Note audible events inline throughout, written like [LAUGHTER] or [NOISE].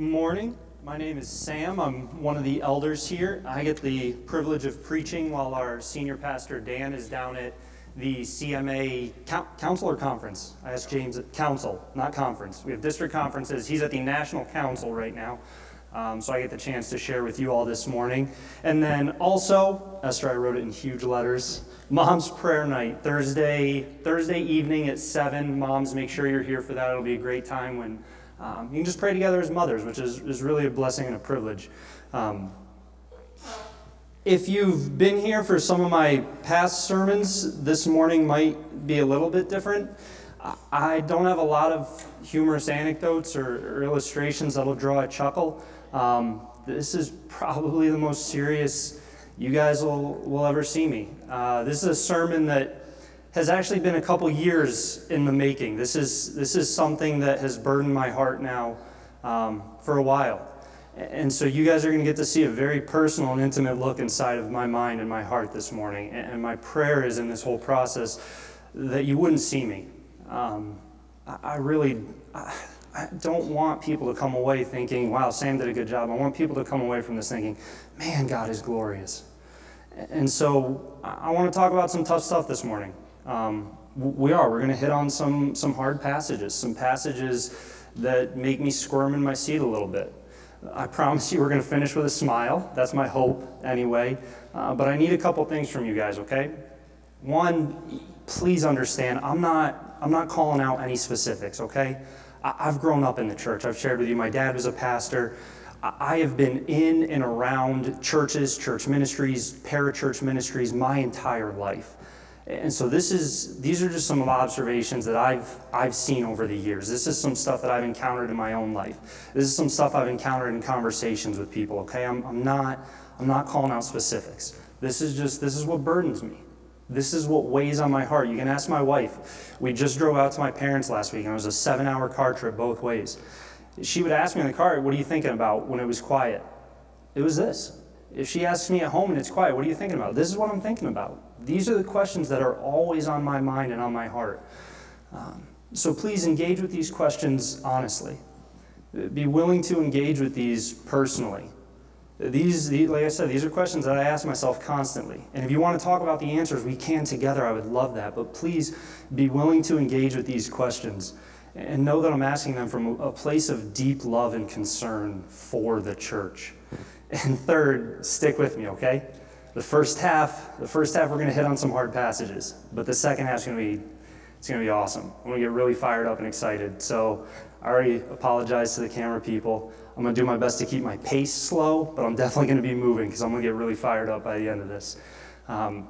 Good morning. My name is Sam. I'm one of the elders here. I get the privilege of preaching while our senior pastor Dan is down at the CMA Council Conference. I asked James, Council, not conference. We have district conferences. He's at the National Council right now. Um, so I get the chance to share with you all this morning. And then also, Esther, I wrote it in huge letters. Mom's prayer night, Thursday, Thursday evening at seven. Moms, make sure you're here for that. It'll be a great time when um, you can just pray together as mothers, which is, is really a blessing and a privilege. Um, if you've been here for some of my past sermons, this morning might be a little bit different. I don't have a lot of humorous anecdotes or, or illustrations that'll draw a chuckle. Um, this is probably the most serious you guys will, will ever see me. Uh, this is a sermon that has actually been a couple years in the making. This is, this is something that has burdened my heart now um, for a while. And so you guys are going to get to see a very personal and intimate look inside of my mind and my heart this morning. And my prayer is in this whole process that you wouldn't see me. Um, I, really, I, I don't want people to come away thinking, wow, Sam did a good job. I want people to come away from this thinking, man, God is glorious. And so I want to talk about some tough stuff this morning. Um, we are. We're going to hit on some, some hard passages, some passages that make me squirm in my seat a little bit. I promise you we're going to finish with a smile. That's my hope, anyway. Uh, but I need a couple things from you guys, okay? One, please understand, I'm not, I'm not calling out any specifics, okay? I've grown up in the church. I've shared with you, my dad was a pastor. I have been in and around churches, church ministries, parachurch ministries my entire life. And so this is these are just some observations that I've I've seen over the years. This is some stuff that I've encountered in my own life. This is some stuff I've encountered in conversations with people. Okay, I'm, I'm not I'm not calling out specifics. This is just this is what burdens me. This is what weighs on my heart. You can ask my wife. We just drove out to my parents last week, and it was a seven-hour car trip both ways. She would ask me in the car, "What are you thinking about when it was quiet?" It was this. If she asks me at home and it's quiet, what are you thinking about? This is what I'm thinking about. These are the questions that are always on my mind and on my heart. Um, so please engage with these questions honestly. Be willing to engage with these personally. These, like I said, these are questions that I ask myself constantly. And if you want to talk about the answers, we can together. I would love that. But please be willing to engage with these questions and know that I'm asking them from a place of deep love and concern for the church. And third, stick with me, okay? The first half, the first half, we're going to hit on some hard passages, but the second half is going to be, it's going to be awesome. I'm going to get really fired up and excited. So I already apologized to the camera people. I'm going to do my best to keep my pace slow, but I'm definitely going to be moving because I'm going to get really fired up by the end of this. Um,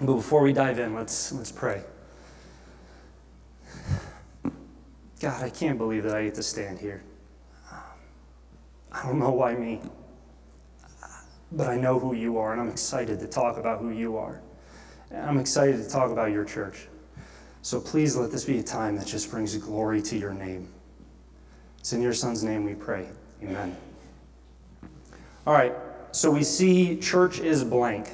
but before we dive in, let's let's pray. God, I can't believe that I get to stand here. I don't know why me but I know who you are, and I'm excited to talk about who you are. And I'm excited to talk about your church. So please let this be a time that just brings glory to your name. It's in your son's name we pray. Amen. All right, so we see church is blank.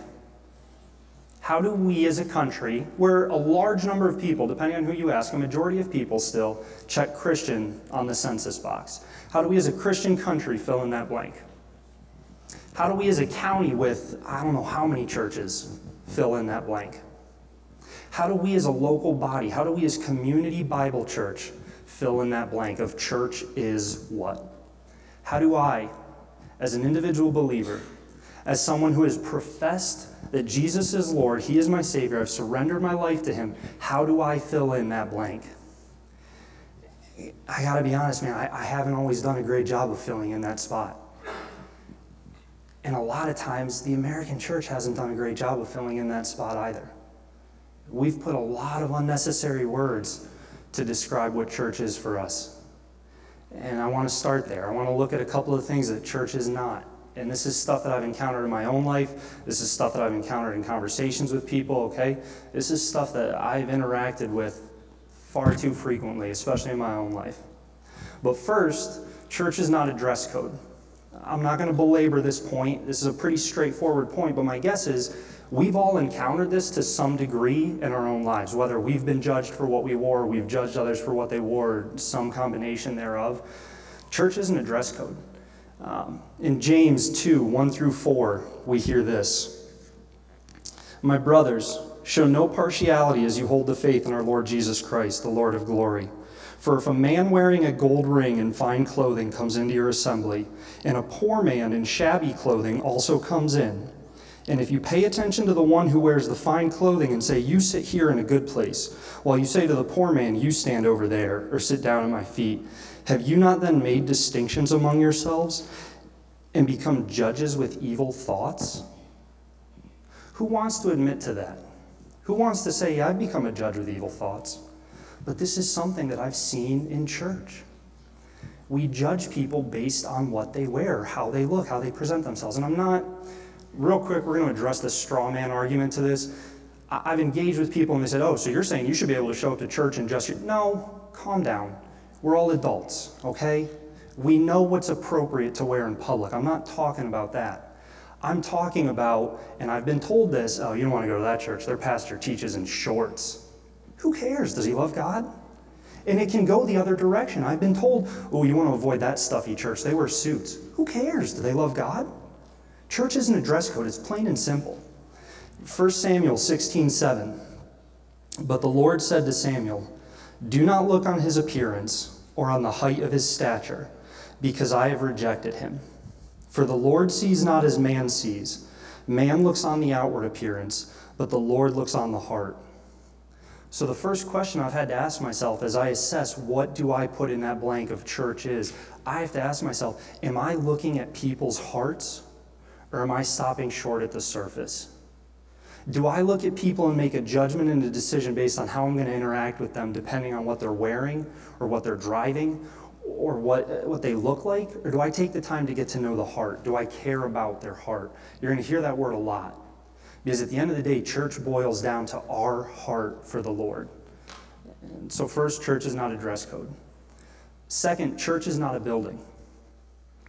How do we as a country, where a large number of people, depending on who you ask, a majority of people still check Christian on the census box, how do we as a Christian country fill in that blank? How do we as a county with, I don't know how many churches, fill in that blank? How do we as a local body, how do we as Community Bible Church fill in that blank of church is what? How do I, as an individual believer, as someone who has professed that Jesus is Lord, He is my Savior, I've surrendered my life to Him, how do I fill in that blank? I gotta be honest, man, I, I haven't always done a great job of filling in that spot. And a lot of times, the American church hasn't done a great job of filling in that spot either. We've put a lot of unnecessary words to describe what church is for us. And I want to start there. I want to look at a couple of things that church is not. And this is stuff that I've encountered in my own life. This is stuff that I've encountered in conversations with people, okay? This is stuff that I've interacted with far too frequently, especially in my own life. But first, church is not a dress code. I'm not going to belabor this point. This is a pretty straightforward point, but my guess is we've all encountered this to some degree in our own lives, whether we've been judged for what we wore, we've judged others for what they wore, some combination thereof. Church isn't a dress code. Um, in James 2 1 through 4, we hear this My brothers, show no partiality as you hold the faith in our Lord Jesus Christ, the Lord of glory. For if a man wearing a gold ring and fine clothing comes into your assembly, and a poor man in shabby clothing also comes in, and if you pay attention to the one who wears the fine clothing and say, You sit here in a good place, while you say to the poor man, You stand over there, or sit down at my feet, have you not then made distinctions among yourselves and become judges with evil thoughts? Who wants to admit to that? Who wants to say, yeah, I've become a judge with evil thoughts? But this is something that I've seen in church. We judge people based on what they wear, how they look, how they present themselves. And I'm not, real quick, we're going to address this straw man argument to this. I've engaged with people and they said, oh, so you're saying you should be able to show up to church and just, no, calm down. We're all adults, okay? We know what's appropriate to wear in public. I'm not talking about that. I'm talking about, and I've been told this, oh, you don't want to go to that church. Their pastor teaches in shorts. Who cares? Does he love God? And it can go the other direction. I've been told, oh, you want to avoid that stuffy church. They wear suits. Who cares? Do they love God? Church isn't a dress code, it's plain and simple. 1 Samuel 16 7. But the Lord said to Samuel, Do not look on his appearance or on the height of his stature, because I have rejected him. For the Lord sees not as man sees. Man looks on the outward appearance, but the Lord looks on the heart. So, the first question I've had to ask myself as I assess what do I put in that blank of church is, I have to ask myself, am I looking at people's hearts or am I stopping short at the surface? Do I look at people and make a judgment and a decision based on how I'm going to interact with them depending on what they're wearing or what they're driving or what, what they look like? Or do I take the time to get to know the heart? Do I care about their heart? You're going to hear that word a lot. Because at the end of the day, church boils down to our heart for the Lord. And so, first, church is not a dress code. Second, church is not a building.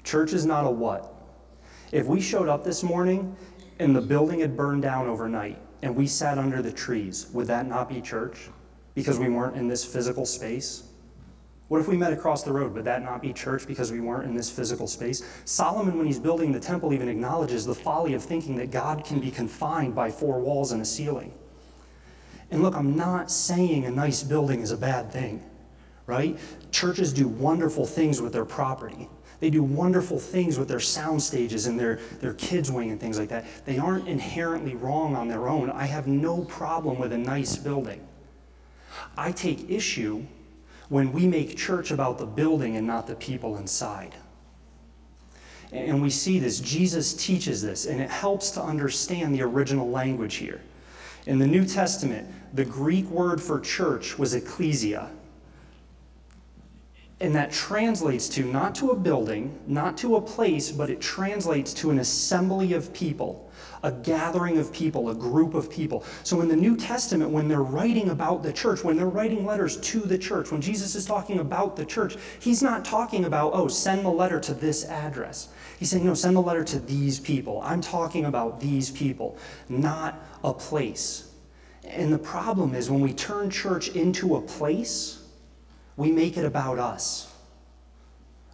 Church is not a what. If we showed up this morning and the building had burned down overnight and we sat under the trees, would that not be church? Because we weren't in this physical space? What if we met across the road? Would that not be church because we weren't in this physical space? Solomon, when he's building the temple, even acknowledges the folly of thinking that God can be confined by four walls and a ceiling. And look, I'm not saying a nice building is a bad thing, right? Churches do wonderful things with their property. They do wonderful things with their sound stages and their, their kids' wing and things like that. They aren't inherently wrong on their own. I have no problem with a nice building. I take issue when we make church about the building and not the people inside. And we see this. Jesus teaches this, and it helps to understand the original language here. In the New Testament, the Greek word for church was ecclesia. And that translates to not to a building, not to a place, but it translates to an assembly of people, a gathering of people, a group of people. So in the New Testament, when they're writing about the church, when they're writing letters to the church, when Jesus is talking about the church, he's not talking about, oh, send the letter to this address. He's saying, no, send the letter to these people. I'm talking about these people, not a place. And the problem is when we turn church into a place, we make it about us.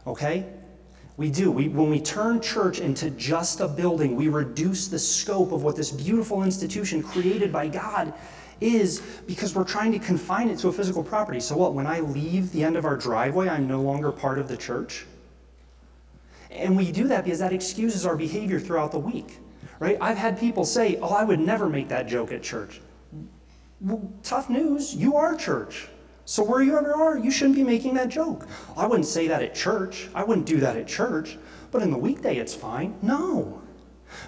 Okay? We do. We, when we turn church into just a building, we reduce the scope of what this beautiful institution created by God is because we're trying to confine it to a physical property. So, what? When I leave the end of our driveway, I'm no longer part of the church? And we do that because that excuses our behavior throughout the week, right? I've had people say, Oh, I would never make that joke at church. Well, tough news, you are church. So where you ever are, you shouldn't be making that joke. I wouldn't say that at church. I wouldn't do that at church. But in the weekday, it's fine. No.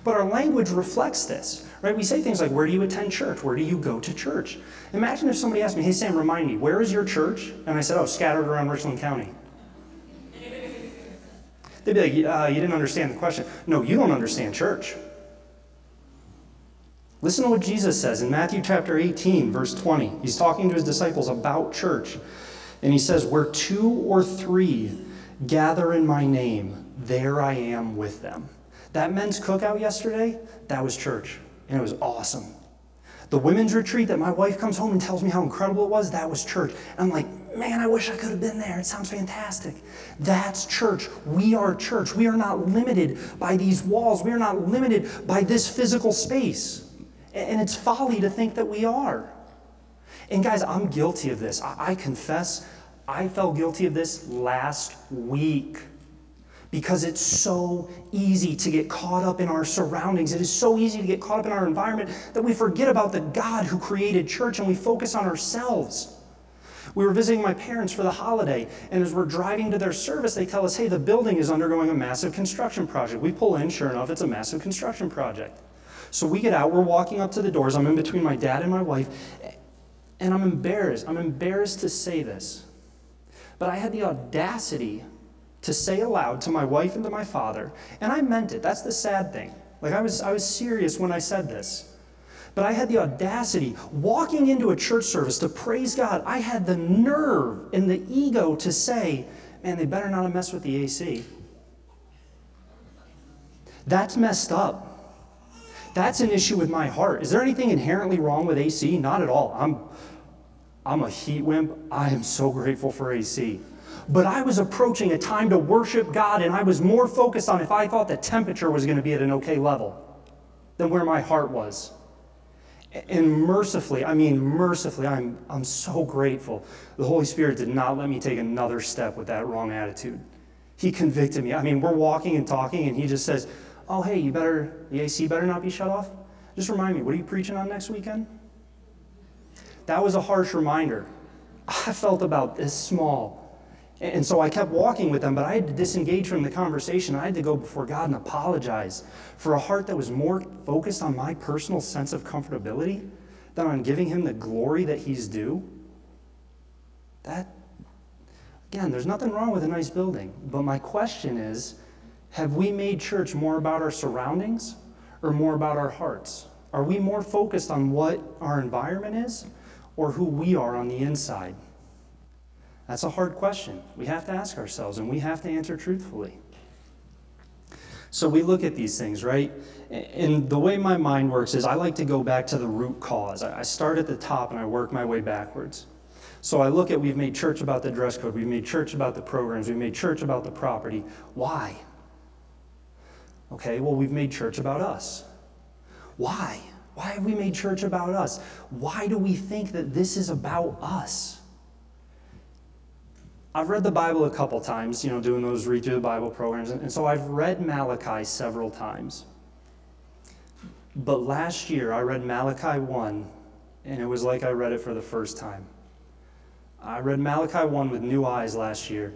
But our language reflects this, right? We say things like, Where do you attend church? Where do you go to church? Imagine if somebody asked me, Hey, Sam, remind me, where is your church? And I said, Oh, scattered around Richland County. They'd be like, uh, You didn't understand the question. No, you don't understand church. Listen to what Jesus says in Matthew chapter 18, verse 20. He's talking to his disciples about church. And he says, Where two or three gather in my name, there I am with them. That men's cookout yesterday, that was church. And it was awesome. The women's retreat that my wife comes home and tells me how incredible it was, that was church. And I'm like, man, I wish I could have been there. It sounds fantastic. That's church. We are church. We are not limited by these walls, we are not limited by this physical space. And it's folly to think that we are. And guys, I'm guilty of this. I, I confess, I fell guilty of this last week because it's so easy to get caught up in our surroundings. It is so easy to get caught up in our environment that we forget about the God who created church and we focus on ourselves. We were visiting my parents for the holiday, and as we're driving to their service, they tell us, hey, the building is undergoing a massive construction project. We pull in, sure enough, it's a massive construction project. So we get out, we're walking up to the doors. I'm in between my dad and my wife, and I'm embarrassed. I'm embarrassed to say this. But I had the audacity to say aloud to my wife and to my father, and I meant it. That's the sad thing. Like I was, I was serious when I said this. But I had the audacity, walking into a church service to praise God, I had the nerve and the ego to say, man, they better not mess with the AC. That's messed up. That's an issue with my heart. Is there anything inherently wrong with AC? Not at all. I'm, I'm a heat wimp. I am so grateful for AC. But I was approaching a time to worship God, and I was more focused on if I thought the temperature was going to be at an okay level than where my heart was. And mercifully, I mean, mercifully, I'm, I'm so grateful. The Holy Spirit did not let me take another step with that wrong attitude. He convicted me. I mean, we're walking and talking, and he just says, oh, hey, you better, the AC better not be shut off. Just remind me, what are you preaching on next weekend? That was a harsh reminder. I felt about this small. And so I kept walking with them, but I had to disengage from the conversation. I had to go before God and apologize for a heart that was more focused on my personal sense of comfortability than on giving Him the glory that He's due. That, again, there's nothing wrong with a nice building, but my question is have we made church more about our surroundings or more about our hearts? Are we more focused on what our environment is or who we are on the inside? That's a hard question. We have to ask ourselves and we have to answer truthfully. So we look at these things, right? And the way my mind works is I like to go back to the root cause. I start at the top and I work my way backwards. So I look at we've made church about the dress code, we've made church about the programs, we've made church about the property. Why? Okay, well, we've made church about us. Why? Why have we made church about us? Why do we think that this is about us? I've read the Bible a couple times, you know, doing those read through the Bible programs, and, so I've read Malachi several times. But last year I read Malachi 1, and it was like I read it for the first time. I read Malachi 1 with new eyes last year,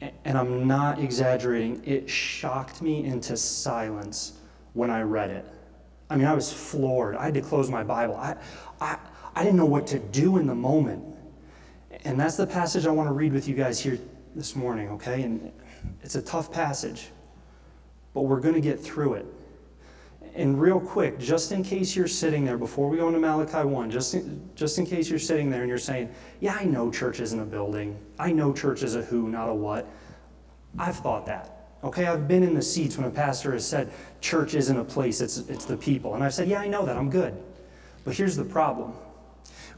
and I'm not exaggerating, it shocked me into silence when I read it. I mean, I was floored. I had to close my Bible. I, I, I didn't know what to do in the moment. And that's the passage I want to read with you guys here this morning, okay? And it's a tough passage, but we're going to get through it. And real quick, just in case you're sitting there, before we go into Malachi 1, just in, just in case you're sitting there and you're saying, Yeah, I know church isn't a building. I know church is a who, not a what. I've thought that. Okay, I've been in the seats when a pastor has said, Church isn't a place, it's, it's the people. And I've said, Yeah, I know that, I'm good. But here's the problem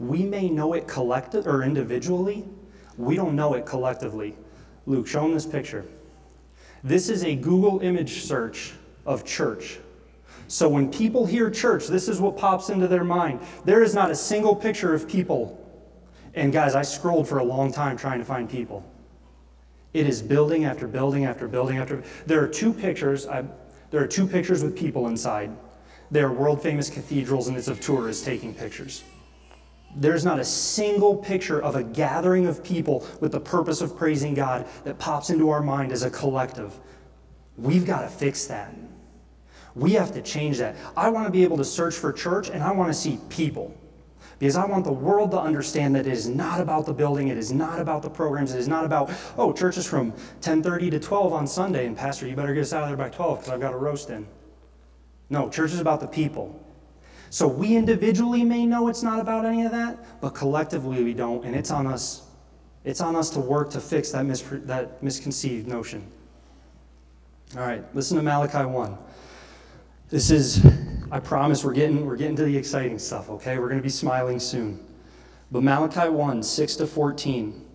we may know it collectively or individually, we don't know it collectively. Luke, show them this picture. This is a Google image search of church. So when people hear church, this is what pops into their mind. There is not a single picture of people. And guys, I scrolled for a long time trying to find people. It is building after building after building after. There are two pictures. I, there are two pictures with people inside. They are world famous cathedrals, and it's of tourists taking pictures. There's not a single picture of a gathering of people with the purpose of praising God that pops into our mind as a collective. We've got to fix that. We have to change that. I want to be able to search for church and I want to see people. Because I want the world to understand that it is not about the building, it is not about the programs, it is not about, oh, church is from 10:30 to 12 on Sunday, and Pastor, you better get us out of there by 12 because I've got a roast in. No, church is about the people. So we individually may know it's not about any of that, but collectively we don't, and it's on us. It's on us to work to fix that, mis- that misconceived notion. All right, listen to Malachi 1. This is, I promise we're getting, we're getting to the exciting stuff, okay? We're going to be smiling soon. But Malachi 1, 6 to 14.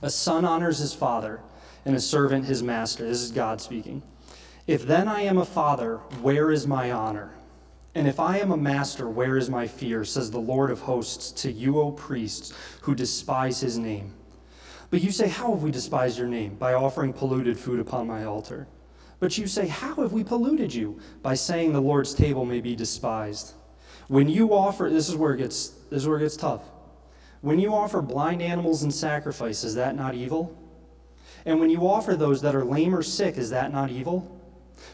A son honors his father, and a servant his master. This is God speaking. If then I am a father, where is my honor? And if I am a master, where is my fear? Says the Lord of hosts to you, O priests, who despise his name. But you say, How have we despised your name? By offering polluted food upon my altar. But you say, How have we polluted you? By saying the Lord's table may be despised. When you offer, this is where it gets, this is where it gets tough. When you offer blind animals in sacrifice, is that not evil? And when you offer those that are lame or sick, is that not evil?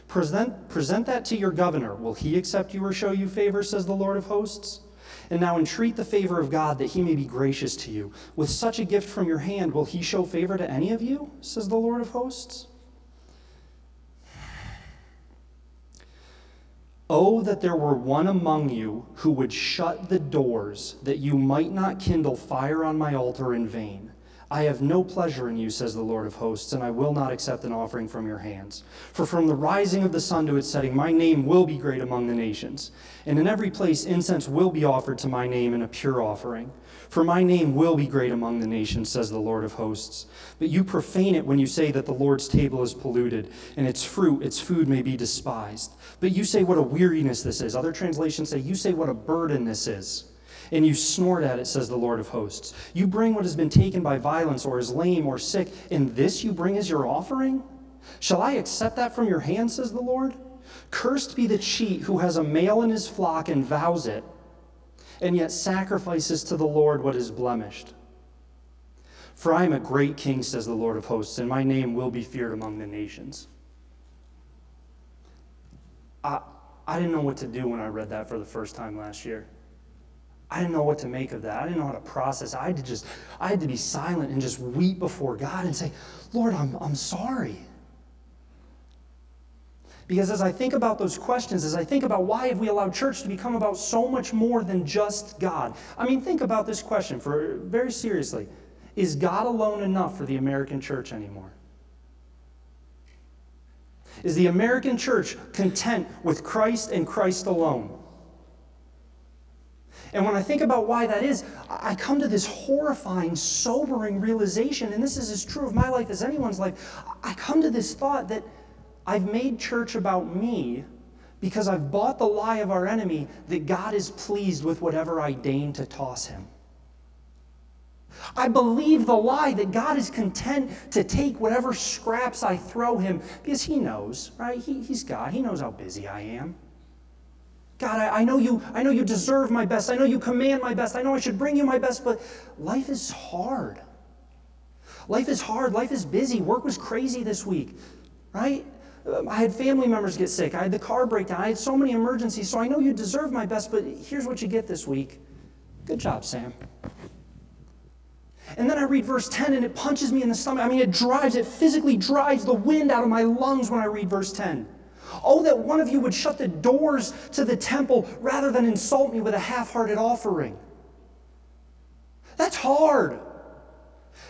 Present, present that to your governor. Will he accept you or show you favor, says the Lord of hosts? And now entreat the favor of God that he may be gracious to you. With such a gift from your hand, will he show favor to any of you, says the Lord of hosts? Oh, that there were one among you who would shut the doors, that you might not kindle fire on my altar in vain. I have no pleasure in you, says the Lord of hosts, and I will not accept an offering from your hands. For from the rising of the sun to its setting, my name will be great among the nations. And in every place, incense will be offered to my name in a pure offering. For my name will be great among the nations, says the Lord of hosts. But you profane it when you say that the Lord's table is polluted, and its fruit, its food may be despised. But you say what a weariness this is. Other translations say, You say what a burden this is and you snort at it, says the Lord of hosts. You bring what has been taken by violence or is lame or sick, and this you bring as your offering? Shall I accept that from your hand, says the Lord? Cursed be the cheat who has a male in his flock and vows it, and yet sacrifices to the Lord what is blemished. For I am a great king, says the Lord of hosts, and my name will be feared among the nations. I, I didn't know what to do when I read that for the first time last year. I didn't know what to make of that. I didn't know how to process. I had to just, I had to be silent and just weep before God and say, Lord, I'm, I'm sorry. Because as I think about those questions, as I think about why have we allowed church to become about so much more than just God? I mean, think about this question for very seriously. Is God alone enough for the American church anymore? Is the American church content with Christ and Christ alone? And when I think about why that is, I come to this horrifying, sobering realization, and this is as true of my life as anyone's life. I come to this thought that I've made church about me because I've bought the lie of our enemy that God is pleased with whatever I deign to toss him. I believe the lie that God is content to take whatever scraps I throw him because he knows, right? He, he's God. He knows how busy I am. God, I, I, know you, I know you deserve my best. I know you command my best. I know I should bring you my best, but life is hard. Life is hard. Life is busy. Work was crazy this week, right? Um, I had family members get sick. I had the car breakdown. I had so many emergencies. So I know you deserve my best, but here's what you get this week. Good job, Sam. And then I read verse 10 and it punches me in the stomach. I mean, it drives, it physically drives the wind out of my lungs when I read verse 10. Oh, that one of you would shut the doors to the temple rather than insult me with a half hearted offering. That's hard.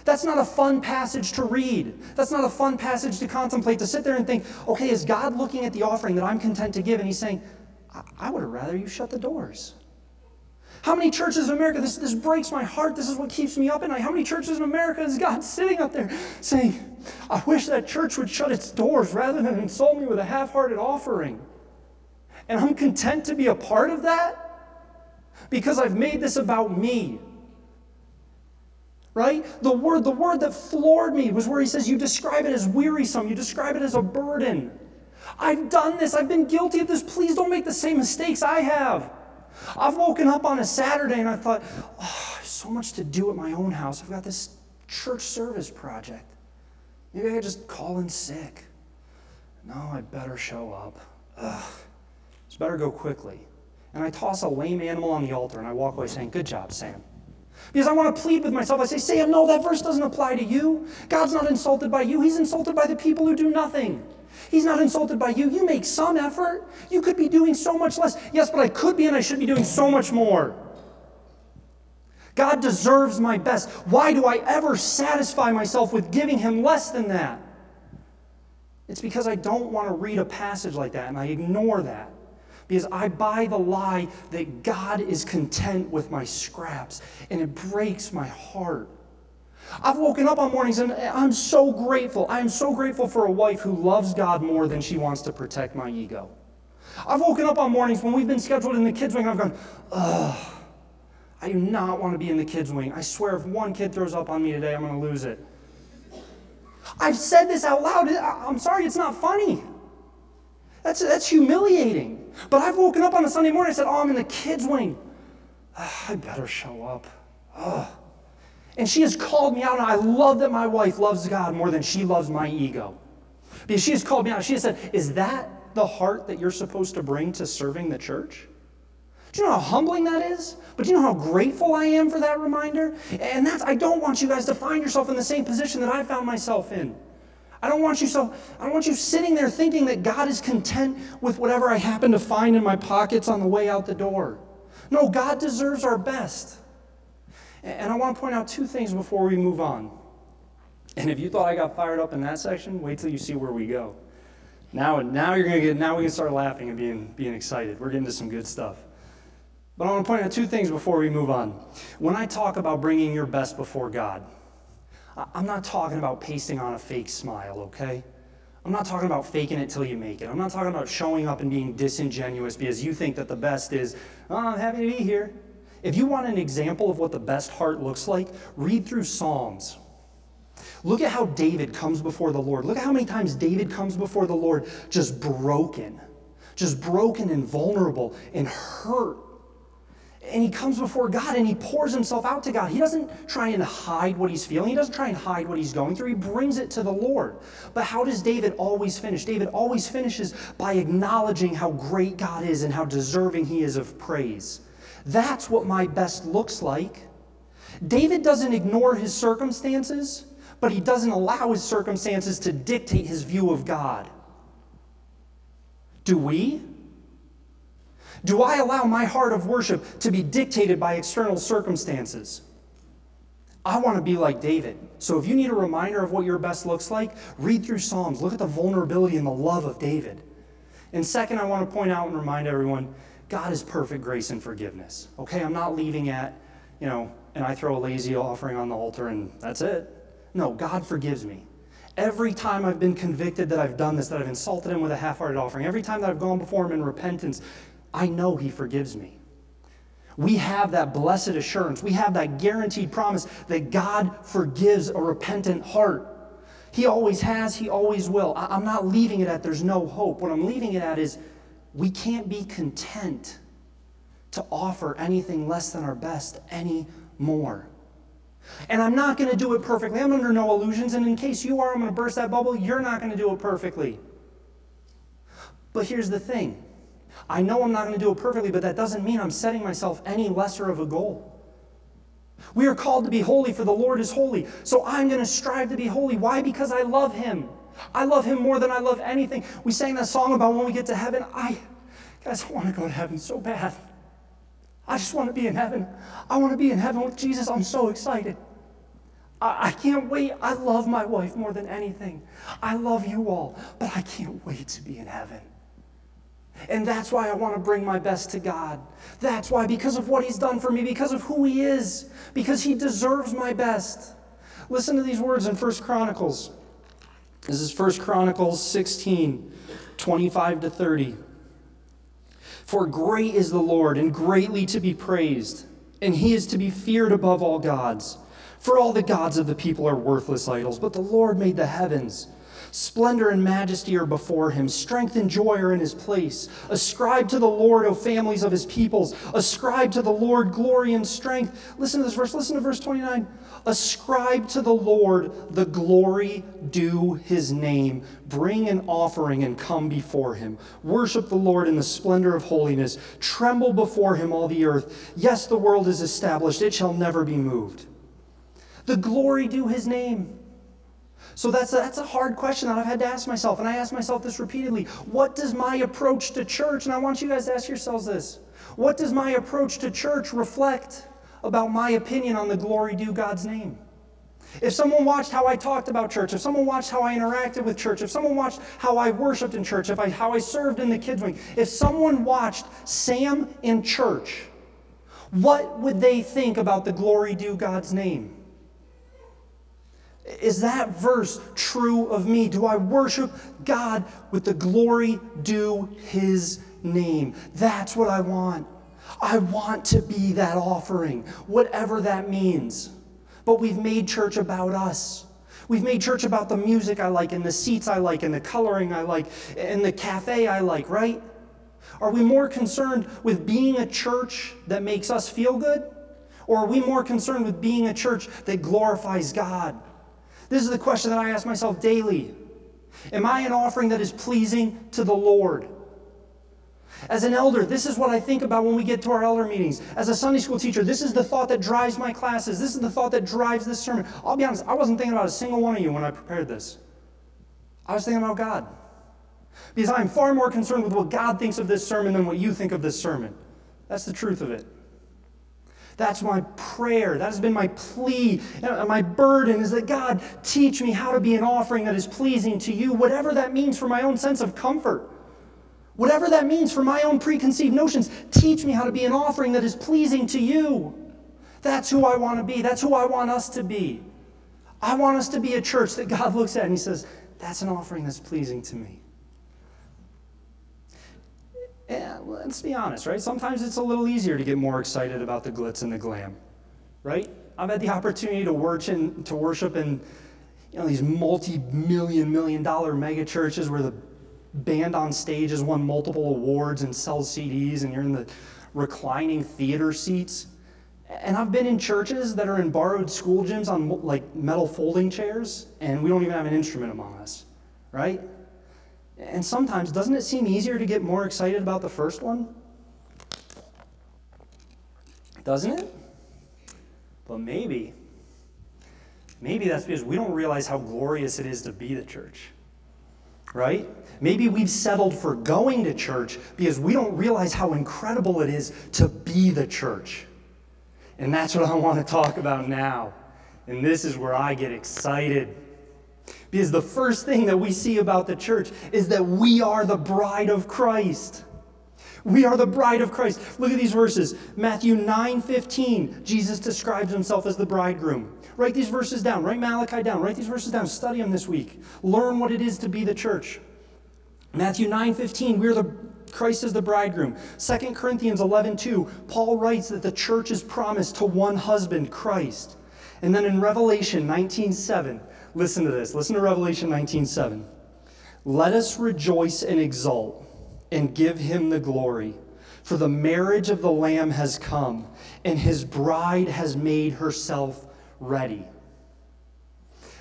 That's not a fun passage to read. That's not a fun passage to contemplate, to sit there and think, okay, is God looking at the offering that I'm content to give? And He's saying, I, I would have rather you shut the doors. How many churches in America, this, this breaks my heart, this is what keeps me up at night. How many churches in America is God sitting up there saying, I wish that church would shut its doors rather than insult me with a half hearted offering? And I'm content to be a part of that because I've made this about me. Right? The word, the word that floored me was where he says, You describe it as wearisome, you describe it as a burden. I've done this, I've been guilty of this. Please don't make the same mistakes I have. I've woken up on a Saturday and I thought, oh, so much to do at my own house. I've got this church service project. Maybe I could just call in sick. No, I better show up. Ugh, it's better go quickly. And I toss a lame animal on the altar and I walk away saying, Good job, Sam. Because I want to plead with myself. I say, Sam, no, that verse doesn't apply to you. God's not insulted by you, He's insulted by the people who do nothing. He's not insulted by you. You make some effort. You could be doing so much less. Yes, but I could be and I should be doing so much more. God deserves my best. Why do I ever satisfy myself with giving Him less than that? It's because I don't want to read a passage like that and I ignore that. Because I buy the lie that God is content with my scraps and it breaks my heart. I've woken up on mornings and I'm so grateful. I am so grateful for a wife who loves God more than she wants to protect my ego. I've woken up on mornings when we've been scheduled in the kids' wing, I've gone, ugh, I do not want to be in the kids' wing. I swear if one kid throws up on me today, I'm going to lose it. I've said this out loud. I'm sorry, it's not funny. That's, that's humiliating. But I've woken up on a Sunday morning and said, Oh, I'm in the kids' wing. I better show up. Ugh. And she has called me out, and I love that my wife loves God more than she loves my ego. Because she has called me out. She has said, Is that the heart that you're supposed to bring to serving the church? Do you know how humbling that is? But do you know how grateful I am for that reminder? And that's I don't want you guys to find yourself in the same position that I found myself in. I don't want you so I don't want you sitting there thinking that God is content with whatever I happen to find in my pockets on the way out the door. No, God deserves our best. And I want to point out two things before we move on. And if you thought I got fired up in that section, wait till you see where we go. Now, now you're gonna get now we can start laughing and being being excited. We're getting to some good stuff. But I want to point out two things before we move on. When I talk about bringing your best before God, I'm not talking about pasting on a fake smile, okay? I'm not talking about faking it till you make it. I'm not talking about showing up and being disingenuous because you think that the best is, oh, I'm happy to be here. If you want an example of what the best heart looks like, read through Psalms. Look at how David comes before the Lord. Look at how many times David comes before the Lord just broken, just broken and vulnerable and hurt and he comes before God and he pours himself out to God. He doesn't try and hide what he's feeling, he doesn't try and hide what he's going through. He brings it to the Lord. But how does David always finish? David always finishes by acknowledging how great God is and how deserving he is of praise. That's what my best looks like. David doesn't ignore his circumstances, but he doesn't allow his circumstances to dictate his view of God. Do we? Do I allow my heart of worship to be dictated by external circumstances? I want to be like David. So if you need a reminder of what your best looks like, read through Psalms. Look at the vulnerability and the love of David. And second, I want to point out and remind everyone God is perfect grace and forgiveness. Okay, I'm not leaving at, you know, and I throw a lazy offering on the altar and that's it. No, God forgives me. Every time I've been convicted that I've done this, that I've insulted Him with a half hearted offering, every time that I've gone before Him in repentance, I know He forgives me. We have that blessed assurance. We have that guaranteed promise that God forgives a repentant heart. He always has, He always will. I'm not leaving it at there's no hope. What I'm leaving it at is we can't be content to offer anything less than our best anymore. And I'm not going to do it perfectly. I'm under no illusions. And in case you are, I'm going to burst that bubble. You're not going to do it perfectly. But here's the thing I know I'm not going to do it perfectly, but that doesn't mean I'm setting myself any lesser of a goal. We are called to be holy, for the Lord is holy. So I'm going to strive to be holy. Why? Because I love Him. I love Him more than I love anything. We sang that song about when we get to heaven. I, guys, I want to go to heaven so bad. I just want to be in heaven. I want to be in heaven with Jesus. I'm so excited. I, I can't wait. I love my wife more than anything. I love you all, but I can't wait to be in heaven. And that's why I want to bring my best to God. That's why, because of what He's done for me, because of who He is, because He deserves my best. Listen to these words in First Chronicles. This is First Chronicles 16, 25 to 30. For great is the Lord, and greatly to be praised, and He is to be feared above all gods. For all the gods of the people are worthless idols, but the Lord made the heavens. Splendor and majesty are before him. Strength and joy are in his place. Ascribe to the Lord, O families of his peoples. Ascribe to the Lord glory and strength. Listen to this verse. Listen to verse 29. Ascribe to the Lord the glory due his name. Bring an offering and come before him. Worship the Lord in the splendor of holiness. Tremble before him, all the earth. Yes, the world is established, it shall never be moved. The glory due his name. So that's a, that's a hard question that I've had to ask myself, and I ask myself this repeatedly. What does my approach to church, and I want you guys to ask yourselves this, what does my approach to church reflect about my opinion on the glory due God's name? If someone watched how I talked about church, if someone watched how I interacted with church, if someone watched how I worshiped in church, if I, how I served in the kids' wing, if someone watched Sam in church, what would they think about the glory due God's name? Is that verse true of me? Do I worship God with the glory due his name? That's what I want. I want to be that offering, whatever that means. But we've made church about us. We've made church about the music I like, and the seats I like, and the coloring I like, and the cafe I like, right? Are we more concerned with being a church that makes us feel good? Or are we more concerned with being a church that glorifies God? This is the question that I ask myself daily. Am I an offering that is pleasing to the Lord? As an elder, this is what I think about when we get to our elder meetings. As a Sunday school teacher, this is the thought that drives my classes. This is the thought that drives this sermon. I'll be honest, I wasn't thinking about a single one of you when I prepared this. I was thinking about God. Because I'm far more concerned with what God thinks of this sermon than what you think of this sermon. That's the truth of it. That's my prayer. That has been my plea. My burden is that God, teach me how to be an offering that is pleasing to you, whatever that means for my own sense of comfort. Whatever that means for my own preconceived notions, teach me how to be an offering that is pleasing to you. That's who I want to be. That's who I want us to be. I want us to be a church that God looks at and He says, That's an offering that's pleasing to me. And let's be honest, right? Sometimes it's a little easier to get more excited about the glitz and the glam, right? I've had the opportunity to worship in, to worship in you know, these multi-million, million dollar mega churches where the band on stage has won multiple awards and sells CDs, and you're in the reclining theater seats. And I've been in churches that are in borrowed school gyms on like metal folding chairs, and we don't even have an instrument among us, right? And sometimes, doesn't it seem easier to get more excited about the first one? Doesn't it? But maybe, maybe that's because we don't realize how glorious it is to be the church right? Maybe we've settled for going to church because we don't realize how incredible it is to be the church. And that's what I want to talk about now. And this is where I get excited. Because the first thing that we see about the church is that we are the bride of Christ. We are the bride of Christ. Look at these verses. Matthew 9 15, Jesus describes himself as the bridegroom. Write these verses down. Write Malachi down. Write these verses down. Study them this week. Learn what it is to be the church. Matthew 9 15, we're the Christ is the bridegroom. 2 Corinthians 11 2, Paul writes that the church is promised to one husband, Christ. And then in Revelation 19 7, listen to this. Listen to Revelation 19:7. Let us rejoice and exult and give him the glory. For the marriage of the Lamb has come, and his bride has made herself ready.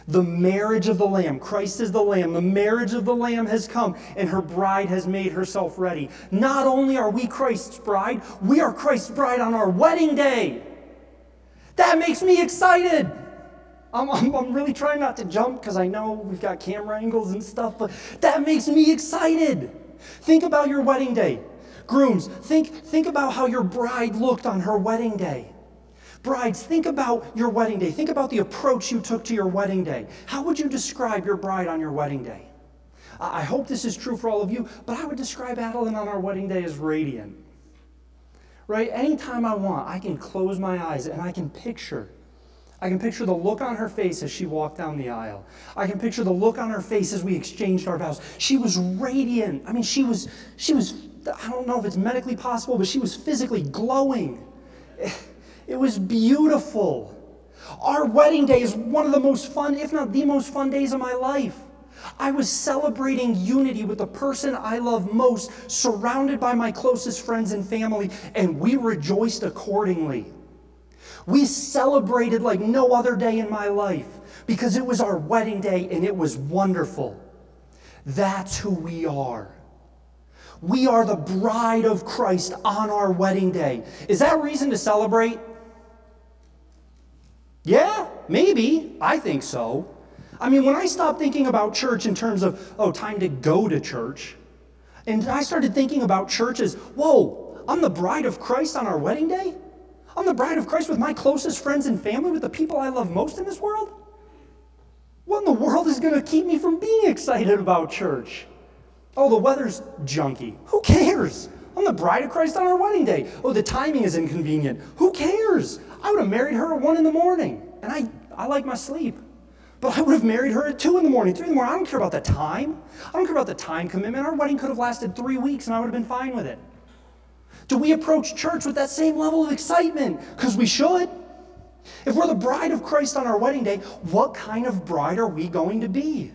The marriage of the Lamb, Christ is the Lamb, the marriage of the Lamb has come, and her bride has made herself ready. Not only are we Christ's bride, we are Christ's bride on our wedding day. That makes me excited. I'm, I'm, I'm really trying not to jump because I know we've got camera angles and stuff, but that makes me excited. Think about your wedding day. Grooms, think, think about how your bride looked on her wedding day. Brides, think about your wedding day. Think about the approach you took to your wedding day. How would you describe your bride on your wedding day? I hope this is true for all of you, but I would describe Adeline on our wedding day as radiant. Right? Anytime I want, I can close my eyes and I can picture. I can picture the look on her face as she walked down the aisle. I can picture the look on her face as we exchanged our vows. She was radiant. I mean, she was, she was, I don't know if it's medically possible, but she was physically glowing. It was beautiful. Our wedding day is one of the most fun, if not the most fun days of my life. I was celebrating unity with the person I love most, surrounded by my closest friends and family, and we rejoiced accordingly. We celebrated like no other day in my life because it was our wedding day and it was wonderful. That's who we are. We are the bride of Christ on our wedding day. Is that reason to celebrate? Yeah, maybe. I think so. I mean, when I stopped thinking about church in terms of, oh, time to go to church, and I started thinking about church as, whoa, I'm the bride of Christ on our wedding day? I'm the bride of Christ with my closest friends and family, with the people I love most in this world? What in the world is going to keep me from being excited about church? Oh, the weather's junky. Who cares? I'm the bride of Christ on our wedding day. Oh, the timing is inconvenient. Who cares? I would have married her at one in the morning, and I, I like my sleep. But I would have married her at 2 in the morning, 3 in the morning. I don't care about the time. I don't care about the time commitment. Our wedding could have lasted three weeks and I would have been fine with it. Do we approach church with that same level of excitement? Because we should. If we're the bride of Christ on our wedding day, what kind of bride are we going to be?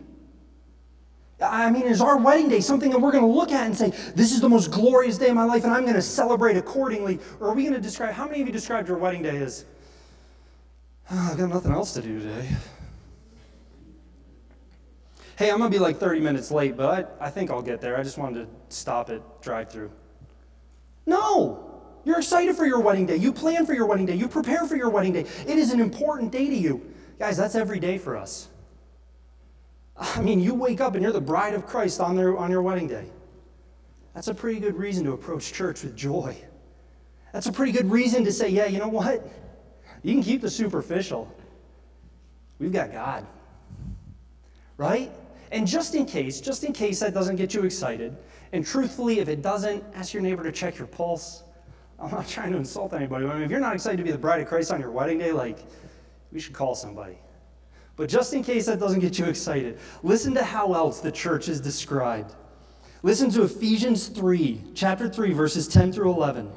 I mean, is our wedding day something that we're going to look at and say, this is the most glorious day of my life and I'm going to celebrate accordingly? Or are we going to describe, how many of you described your wedding day as, ah, oh, I've got nothing else to do today? Hey, I'm going to be like 30 minutes late, but I, I think I'll get there. I just wanted to stop at drive through. No! You're excited for your wedding day. You plan for your wedding day. You prepare for your wedding day. It is an important day to you. Guys, that's every day for us. I mean, you wake up and you're the bride of Christ on, their, on your wedding day. That's a pretty good reason to approach church with joy. That's a pretty good reason to say, yeah, you know what? You can keep the superficial. We've got God. Right? And just in case, just in case that doesn't get you excited, and truthfully, if it doesn't, ask your neighbor to check your pulse. I'm not trying to insult anybody. I mean, if you're not excited to be the bride of Christ on your wedding day, like, we should call somebody. But just in case that doesn't get you excited, listen to how else the church is described. Listen to Ephesians 3, chapter 3, verses 10 through 11.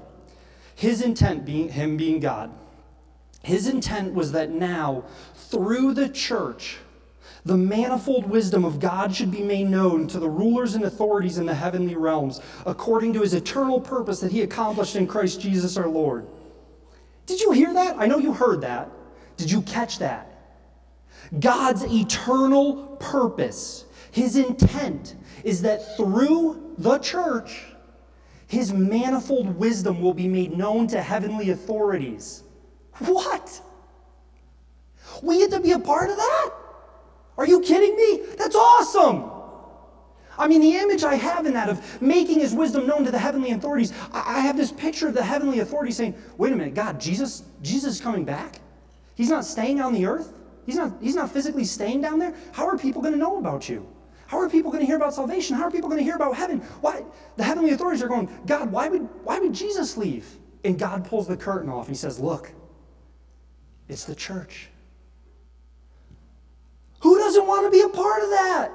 His intent being him being God. His intent was that now, through the church, the manifold wisdom of God should be made known to the rulers and authorities in the heavenly realms, according to his eternal purpose that he accomplished in Christ Jesus our Lord. Did you hear that? I know you heard that. Did you catch that? God's eternal purpose, his intent, is that through the church, his manifold wisdom will be made known to heavenly authorities. What? We get to be a part of that? Are you kidding me? That's awesome. I mean, the image I have in that of making his wisdom known to the heavenly authorities, I have this picture of the heavenly authorities saying, wait a minute, God, Jesus, Jesus is coming back? He's not staying on the earth? He's not, he's not physically staying down there? How are people going to know about you? How are people going to hear about salvation? How are people going to hear about heaven? Why? The heavenly authorities are going, God, why would, why would Jesus leave? And God pulls the curtain off. And he says, Look, it's the church. Who doesn't want to be a part of that?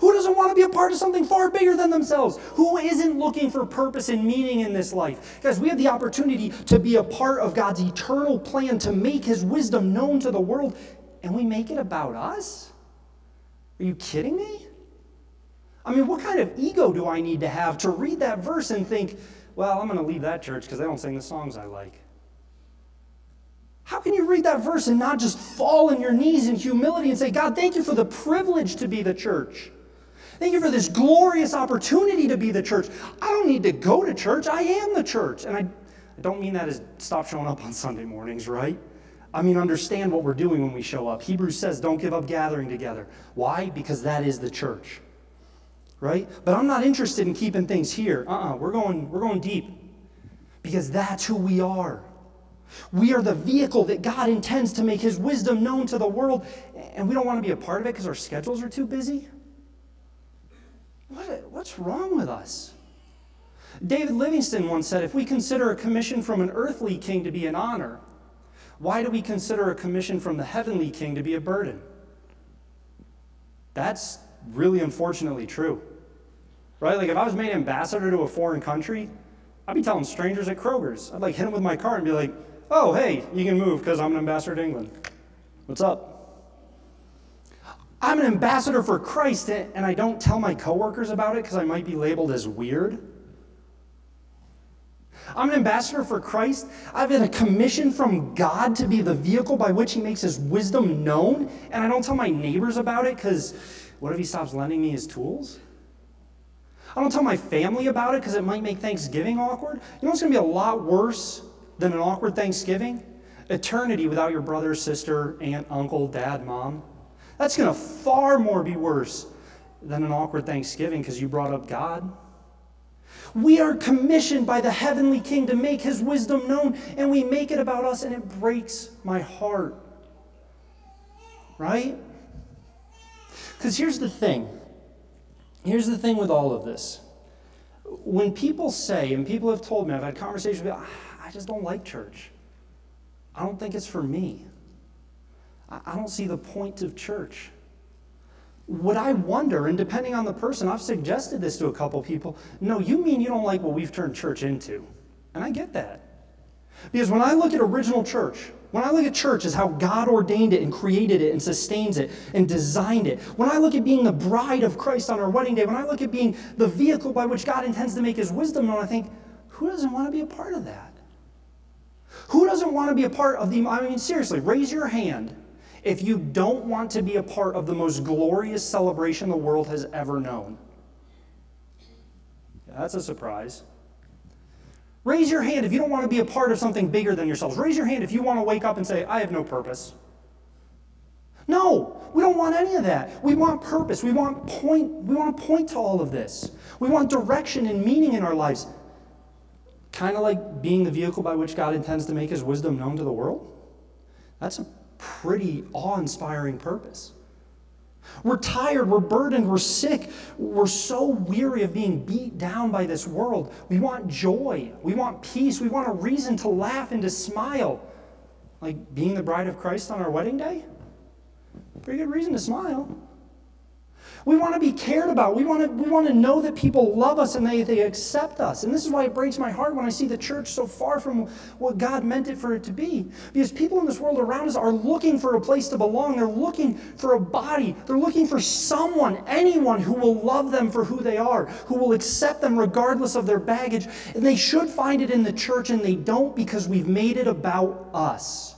Who doesn't want to be a part of something far bigger than themselves? Who isn't looking for purpose and meaning in this life? Guys, we have the opportunity to be a part of God's eternal plan to make His wisdom known to the world, and we make it about us? Are you kidding me? I mean, what kind of ego do I need to have to read that verse and think, well, I'm going to leave that church because they don't sing the songs I like? How can you read that verse and not just fall on your knees in humility and say, God, thank you for the privilege to be the church? Thank you for this glorious opportunity to be the church. I don't need to go to church. I am the church. And I, I don't mean that as stop showing up on Sunday mornings, right? I mean, understand what we're doing when we show up. Hebrews says, don't give up gathering together. Why? Because that is the church, right? But I'm not interested in keeping things here. Uh uh-uh, uh, we're going, we're going deep because that's who we are. We are the vehicle that God intends to make His wisdom known to the world, and we don't want to be a part of it because our schedules are too busy? What, what's wrong with us? David Livingstone once said if we consider a commission from an earthly king to be an honor, why do we consider a commission from the heavenly king to be a burden? That's really unfortunately true. Right? Like if I was made ambassador to a foreign country, I'd be telling strangers at Kroger's. I'd like hit them with my car and be like, oh, hey, you can move because I'm an ambassador to England. What's up? I'm an ambassador for Christ and I don't tell my coworkers about it because I might be labeled as weird. I'm an ambassador for Christ. I've been a commission from God to be the vehicle by which He makes His wisdom known, and I don't tell my neighbors about it because what if He stops lending me His tools? I don't tell my family about it because it might make Thanksgiving awkward. You know what's going to be a lot worse than an awkward Thanksgiving? Eternity without your brother, sister, aunt, uncle, dad, mom. That's going to far more be worse than an awkward Thanksgiving because you brought up God. We are commissioned by the heavenly king to make his wisdom known, and we make it about us, and it breaks my heart. Right? Because here's the thing here's the thing with all of this. When people say, and people have told me, I've had conversations with I just don't like church. I don't think it's for me. I don't see the point of church. Would I wonder, and depending on the person, I've suggested this to a couple people. No, you mean you don't like what we've turned church into. And I get that. Because when I look at original church, when I look at church as how God ordained it and created it and sustains it and designed it, when I look at being the bride of Christ on our wedding day, when I look at being the vehicle by which God intends to make his wisdom known, I think, who doesn't want to be a part of that? Doesn't want to be a part of the, I mean, seriously, raise your hand if you don't want to be a part of the most glorious celebration the world has ever known. Yeah, that's a surprise. Raise your hand if you don't want to be a part of something bigger than yourselves. Raise your hand if you want to wake up and say, I have no purpose. No, we don't want any of that. We want purpose. We want point, we want to point to all of this. We want direction and meaning in our lives. Kind of like being the vehicle by which God intends to make his wisdom known to the world. That's a pretty awe inspiring purpose. We're tired, we're burdened, we're sick, we're so weary of being beat down by this world. We want joy, we want peace, we want a reason to laugh and to smile. Like being the bride of Christ on our wedding day? Pretty good reason to smile. We want to be cared about. We want to, we want to know that people love us and they, they accept us. And this is why it breaks my heart when I see the church so far from what God meant it for it to be. Because people in this world around us are looking for a place to belong. They're looking for a body. They're looking for someone, anyone who will love them for who they are, who will accept them regardless of their baggage. And they should find it in the church, and they don't because we've made it about us.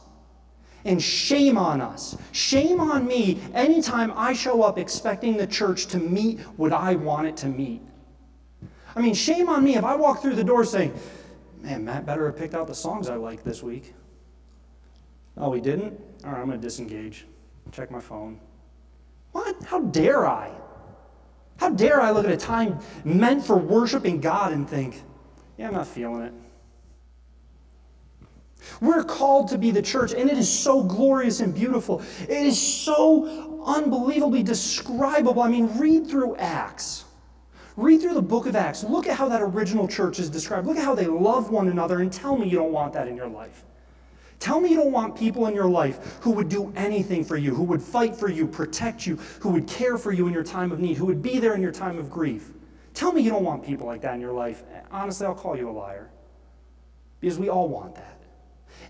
And shame on us. Shame on me anytime I show up expecting the church to meet what I want it to meet. I mean, shame on me if I walk through the door saying, Man, Matt better have picked out the songs I like this week. Oh, he didn't? All right, I'm going to disengage. Check my phone. What? How dare I? How dare I look at a time meant for worshiping God and think, Yeah, I'm not feeling it. We're called to be the church, and it is so glorious and beautiful. It is so unbelievably describable. I mean, read through Acts. Read through the book of Acts. Look at how that original church is described. Look at how they love one another, and tell me you don't want that in your life. Tell me you don't want people in your life who would do anything for you, who would fight for you, protect you, who would care for you in your time of need, who would be there in your time of grief. Tell me you don't want people like that in your life. Honestly, I'll call you a liar. Because we all want that.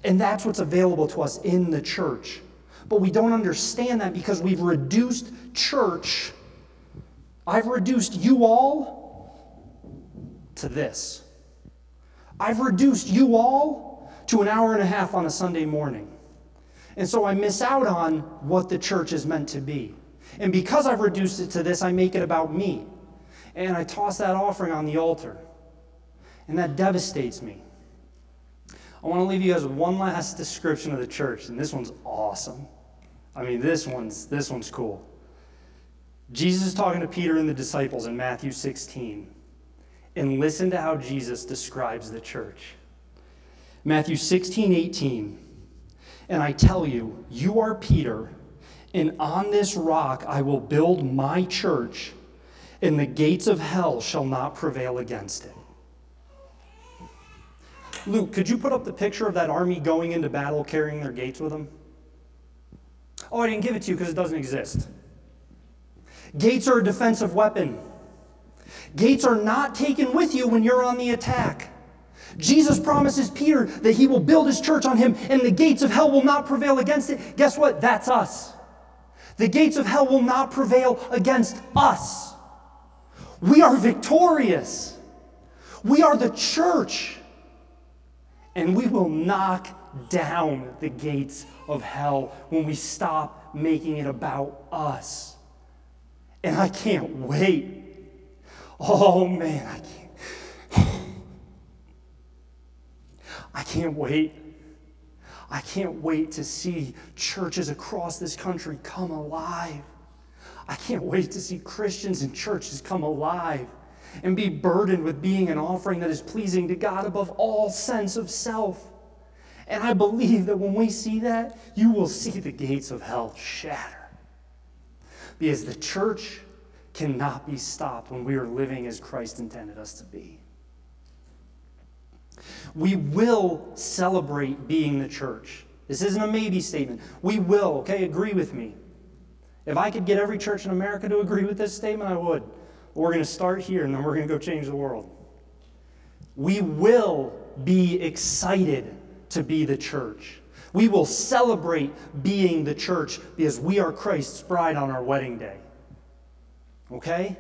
And that's what's available to us in the church. But we don't understand that because we've reduced church. I've reduced you all to this. I've reduced you all to an hour and a half on a Sunday morning. And so I miss out on what the church is meant to be. And because I've reduced it to this, I make it about me. And I toss that offering on the altar. And that devastates me. I want to leave you guys with one last description of the church, and this one's awesome. I mean, this one's this one's cool. Jesus is talking to Peter and the disciples in Matthew 16. And listen to how Jesus describes the church. Matthew 16, 18. And I tell you, you are Peter, and on this rock I will build my church, and the gates of hell shall not prevail against it. Luke, could you put up the picture of that army going into battle carrying their gates with them? Oh, I didn't give it to you because it doesn't exist. Gates are a defensive weapon. Gates are not taken with you when you're on the attack. Jesus promises Peter that he will build his church on him and the gates of hell will not prevail against it. Guess what? That's us. The gates of hell will not prevail against us. We are victorious. We are the church and we will knock down the gates of hell when we stop making it about us. And I can't wait. Oh man, I can't. [SIGHS] I can't wait. I can't wait to see churches across this country come alive. I can't wait to see Christians and churches come alive and be burdened with being an offering that is pleasing to God above all sense of self. And I believe that when we see that, you will see the gates of hell shatter. Because the church cannot be stopped when we are living as Christ intended us to be. We will celebrate being the church. This isn't a maybe statement. We will, okay? Agree with me. If I could get every church in America to agree with this statement, I would. We're going to start here and then we're going to go change the world. We will be excited to be the church. We will celebrate being the church because we are Christ's bride on our wedding day. Okay?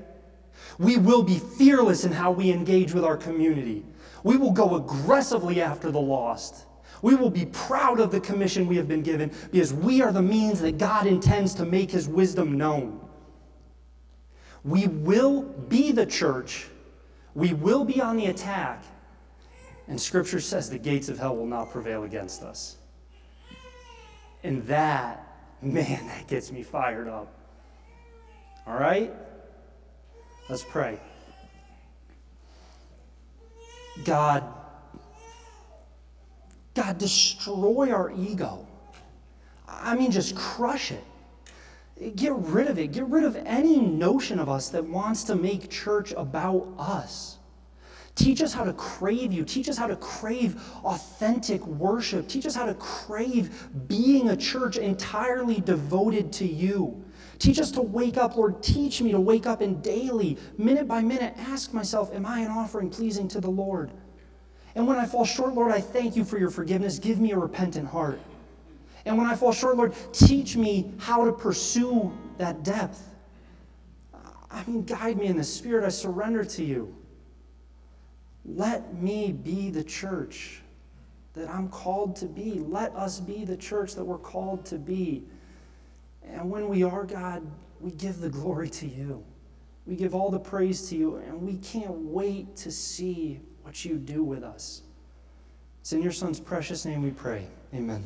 We will be fearless in how we engage with our community. We will go aggressively after the lost. We will be proud of the commission we have been given because we are the means that God intends to make his wisdom known. We will be the church. We will be on the attack. And scripture says the gates of hell will not prevail against us. And that, man, [LAUGHS] that gets me fired up. All right? Let's pray. God, God, destroy our ego. I mean, just crush it. Get rid of it. Get rid of any notion of us that wants to make church about us. Teach us how to crave you. Teach us how to crave authentic worship. Teach us how to crave being a church entirely devoted to you. Teach us to wake up, Lord. Teach me to wake up and daily, minute by minute, ask myself, Am I an offering pleasing to the Lord? And when I fall short, Lord, I thank you for your forgiveness. Give me a repentant heart. And when I fall short, Lord, teach me how to pursue that depth. I mean, guide me in the Spirit. I surrender to you. Let me be the church that I'm called to be. Let us be the church that we're called to be. And when we are, God, we give the glory to you. We give all the praise to you, and we can't wait to see what you do with us. It's in your Son's precious name we pray. Amen.